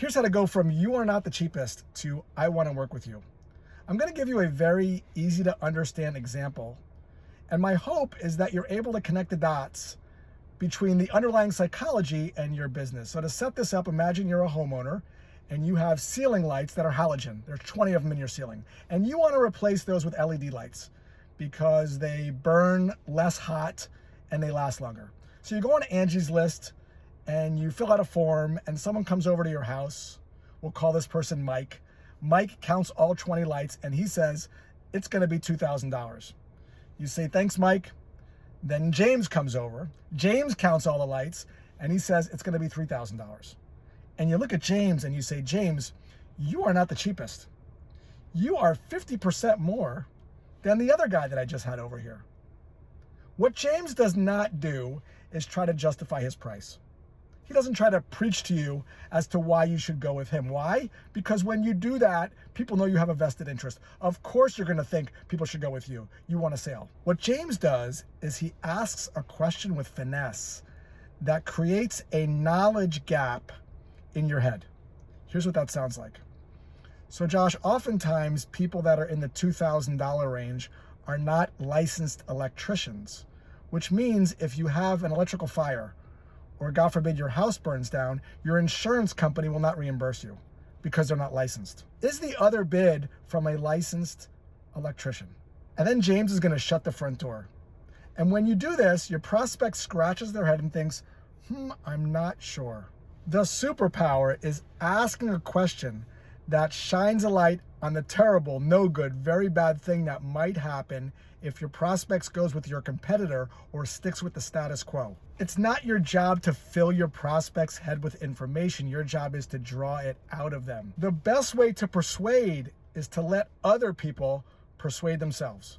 Here's how to go from you are not the cheapest to I want to work with you. I'm going to give you a very easy to understand example. And my hope is that you're able to connect the dots between the underlying psychology and your business. So to set this up, imagine you're a homeowner and you have ceiling lights that are halogen. There's 20 of them in your ceiling. And you want to replace those with LED lights because they burn less hot and they last longer. So you go on Angie's list and you fill out a form and someone comes over to your house. We'll call this person Mike. Mike counts all 20 lights and he says it's going to be $2,000. You say, thanks, Mike. Then James comes over. James counts all the lights and he says it's going to be $3,000. And you look at James and you say, James, you are not the cheapest. You are 50% more than the other guy that I just had over here. What James does not do is try to justify his price. He doesn't try to preach to you as to why you should go with him. Why? Because when you do that, people know you have a vested interest. Of course, you're going to think people should go with you. You want a sale. What James does is he asks a question with finesse that creates a knowledge gap in your head. Here's what that sounds like. So, Josh, oftentimes people that are in the $2,000 range are not licensed electricians, which means if you have an electrical fire or God forbid your house burns down, your insurance company will not reimburse you because they're not licensed. Is the other bid from a licensed electrician? And then James is going to shut the front door. And when you do this, your prospect scratches their head and thinks, hmm, I'm not sure. The superpower is asking a question that shines a light on the terrible, no good, very bad thing that might happen if your prospects goes with your competitor or sticks with the status quo. It's not your job to fill your prospect's head with information. Your job is to draw it out of them. The best way to persuade is to let other people persuade themselves.